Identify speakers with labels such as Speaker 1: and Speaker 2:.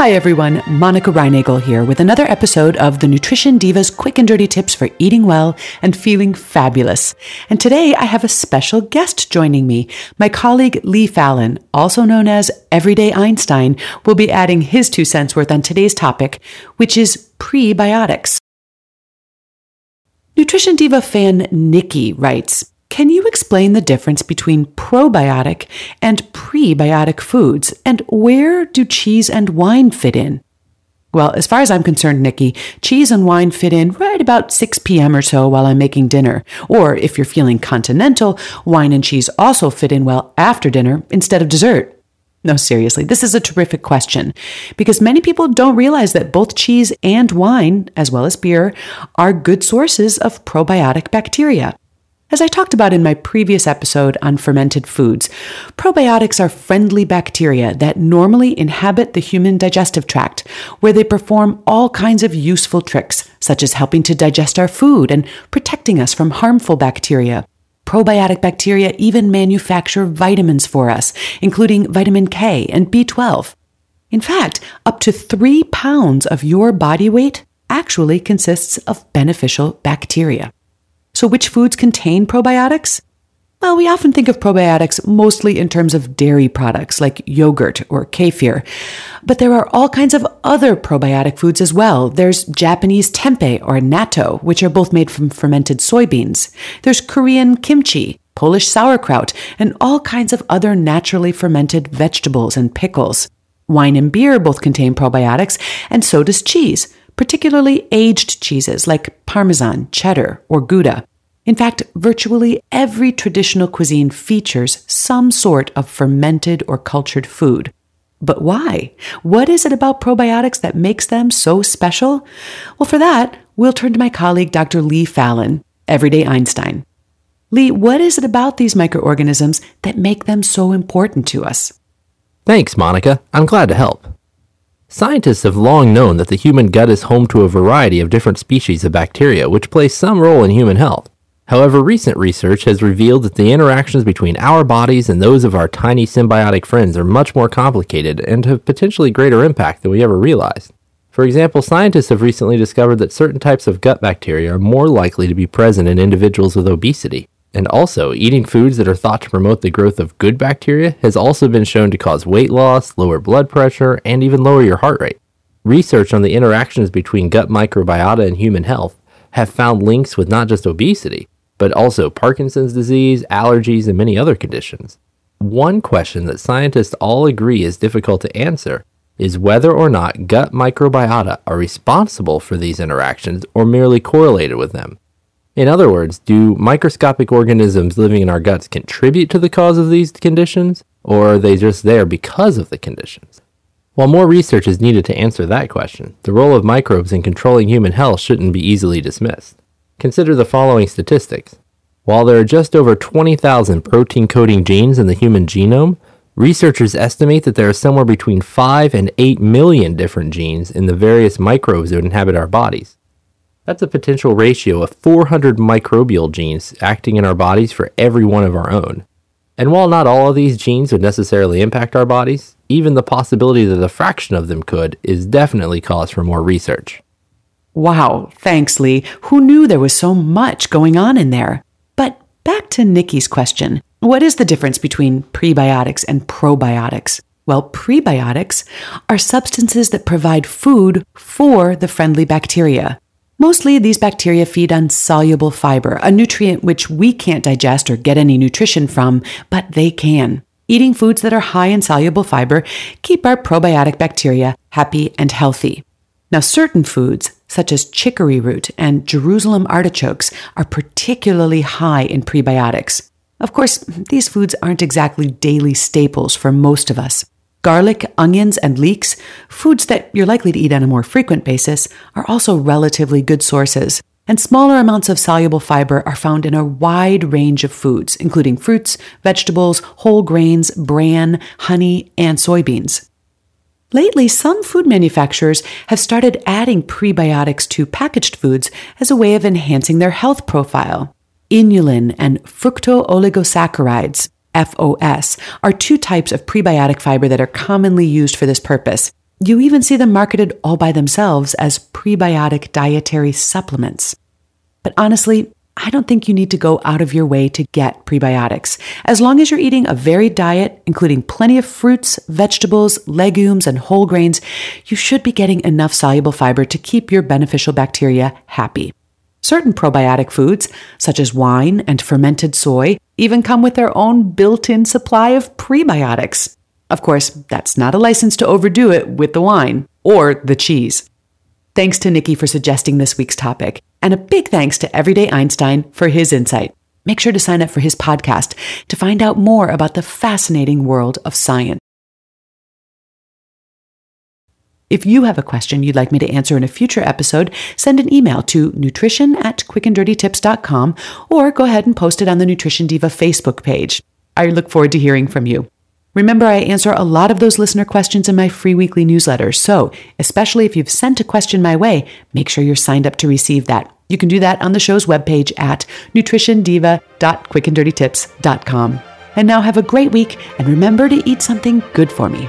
Speaker 1: Hi, everyone. Monica Reinagel here with another episode of the Nutrition Divas Quick and Dirty Tips for Eating Well and Feeling Fabulous. And today I have a special guest joining me. My colleague Lee Falin, also known as Everyday Einstein, will be adding his two cents worth on today's topic, which is prebiotics. Nutrition Diva fan Nikki writes, can you explain the difference between probiotic and prebiotic foods and where do cheese and wine fit in? Well, as far as I'm concerned, Nikki, cheese and wine fit in right about 6 p.m. or so while I'm making dinner. Or if you're feeling continental, wine and cheese also fit in well after dinner instead of dessert. No, seriously, this is a terrific question because many people don't realize that both cheese and wine, as well as beer, are good sources of probiotic bacteria. As I talked about in my previous episode on fermented foods, probiotics are friendly bacteria that normally inhabit the human digestive tract, where they perform all kinds of useful tricks, such as helping to digest our food and protecting us from harmful bacteria. Probiotic bacteria even manufacture vitamins for us, including vitamin K and B12. In fact, up to three pounds of your body weight actually consists of beneficial bacteria. So, which foods contain probiotics? Well, we often think of probiotics mostly in terms of dairy products like yogurt or kefir, but there are all kinds of other probiotic foods as well. There's Japanese tempeh or natto, which are both made from fermented soybeans. There's Korean kimchi, Polish sauerkraut, and all kinds of other naturally fermented vegetables and pickles. Wine and beer both contain probiotics, and so does cheese, particularly aged cheeses like Parmesan, cheddar, or Gouda. In fact, virtually every traditional cuisine features some sort of fermented or cultured food. But why? What is it about probiotics that makes them so special? Well, for that, we'll turn to my colleague, Dr. Lee Falin, Everyday Einstein. Lee, what is it about these microorganisms that make them so important to us?
Speaker 2: Thanks, Monica. I'm glad to help. Scientists have long known that the human gut is home to a variety of different species of bacteria, which play some role in human health. However, recent research has revealed that the interactions between our bodies and those of our tiny symbiotic friends are much more complicated and have potentially greater impact than we ever realized. For example, scientists have recently discovered that certain types of gut bacteria are more likely to be present in individuals with obesity. And also, eating foods that are thought to promote the growth of good bacteria has also been shown to cause weight loss, lower blood pressure, and even lower your heart rate. Research on the interactions between gut microbiota and human health have found links with not just obesity, but also Parkinson's disease, allergies, and many other conditions. One question that scientists all agree is difficult to answer is whether or not gut microbiota are responsible for these interactions or merely correlated with them. In other words, do microscopic organisms living in our guts contribute to the cause of these conditions, or are they just there because of the conditions? While more research is needed to answer that question, the role of microbes in controlling human health shouldn't be easily dismissed. Consider the following statistics. While there are just over 20,000 protein coding genes in the human genome, researchers estimate that there are somewhere between 5 and 8 million different genes in the various microbes that inhabit our bodies. That's a potential ratio of 400 microbial genes acting in our bodies for every one of our own. And while not all of these genes would necessarily impact our bodies, even the possibility that a fraction of them could is definitely cause for more research.
Speaker 1: Wow, thanks, Lee. Who knew there was so much going on in there? But back to Nikki's question What is the difference between prebiotics and probiotics? Well, prebiotics are substances that provide food for the friendly bacteria. Mostly, these bacteria feed on soluble fiber, a nutrient which we can't digest or get any nutrition from, but they can. Eating foods that are high in soluble fiber keep our probiotic bacteria happy and healthy. Now, certain foods, such as chicory root and Jerusalem artichokes, are particularly high in prebiotics. Of course, these foods aren't exactly daily staples for most of us. Garlic, onions, and leeks, foods that you're likely to eat on a more frequent basis, are also relatively good sources. And smaller amounts of soluble fiber are found in a wide range of foods, including fruits, vegetables, whole grains, bran, honey, and soybeans. Lately, some food manufacturers have started adding prebiotics to packaged foods as a way of enhancing their health profile. Inulin and fructooligosaccharides, FOS, are two types of prebiotic fiber that are commonly used for this purpose. You even see them marketed all by themselves as prebiotic dietary supplements. But honestly, I don't think you need to go out of your way to get prebiotics. As long as you're eating a varied diet, including plenty of fruits, vegetables, legumes, and whole grains, you should be getting enough soluble fiber to keep your beneficial bacteria happy. Certain probiotic foods, such as wine and fermented soy, even come with their own built in supply of prebiotics. Of course, that's not a license to overdo it with the wine or the cheese. Thanks to Nikki for suggesting this week's topic, and a big thanks to Everyday Einstein for his insight. Make sure to sign up for his podcast to find out more about the fascinating world of science. If you have a question you'd like me to answer in a future episode, send an email to nutrition at quickanddirtytips.com or go ahead and post it on the Nutrition Diva Facebook page. I look forward to hearing from you. Remember, I answer a lot of those listener questions in my free weekly newsletter. So, especially if you've sent a question my way, make sure you're signed up to receive that. You can do that on the show's webpage at nutritiondiva.quickanddirtytips.com. And now have a great week and remember to eat something good for me.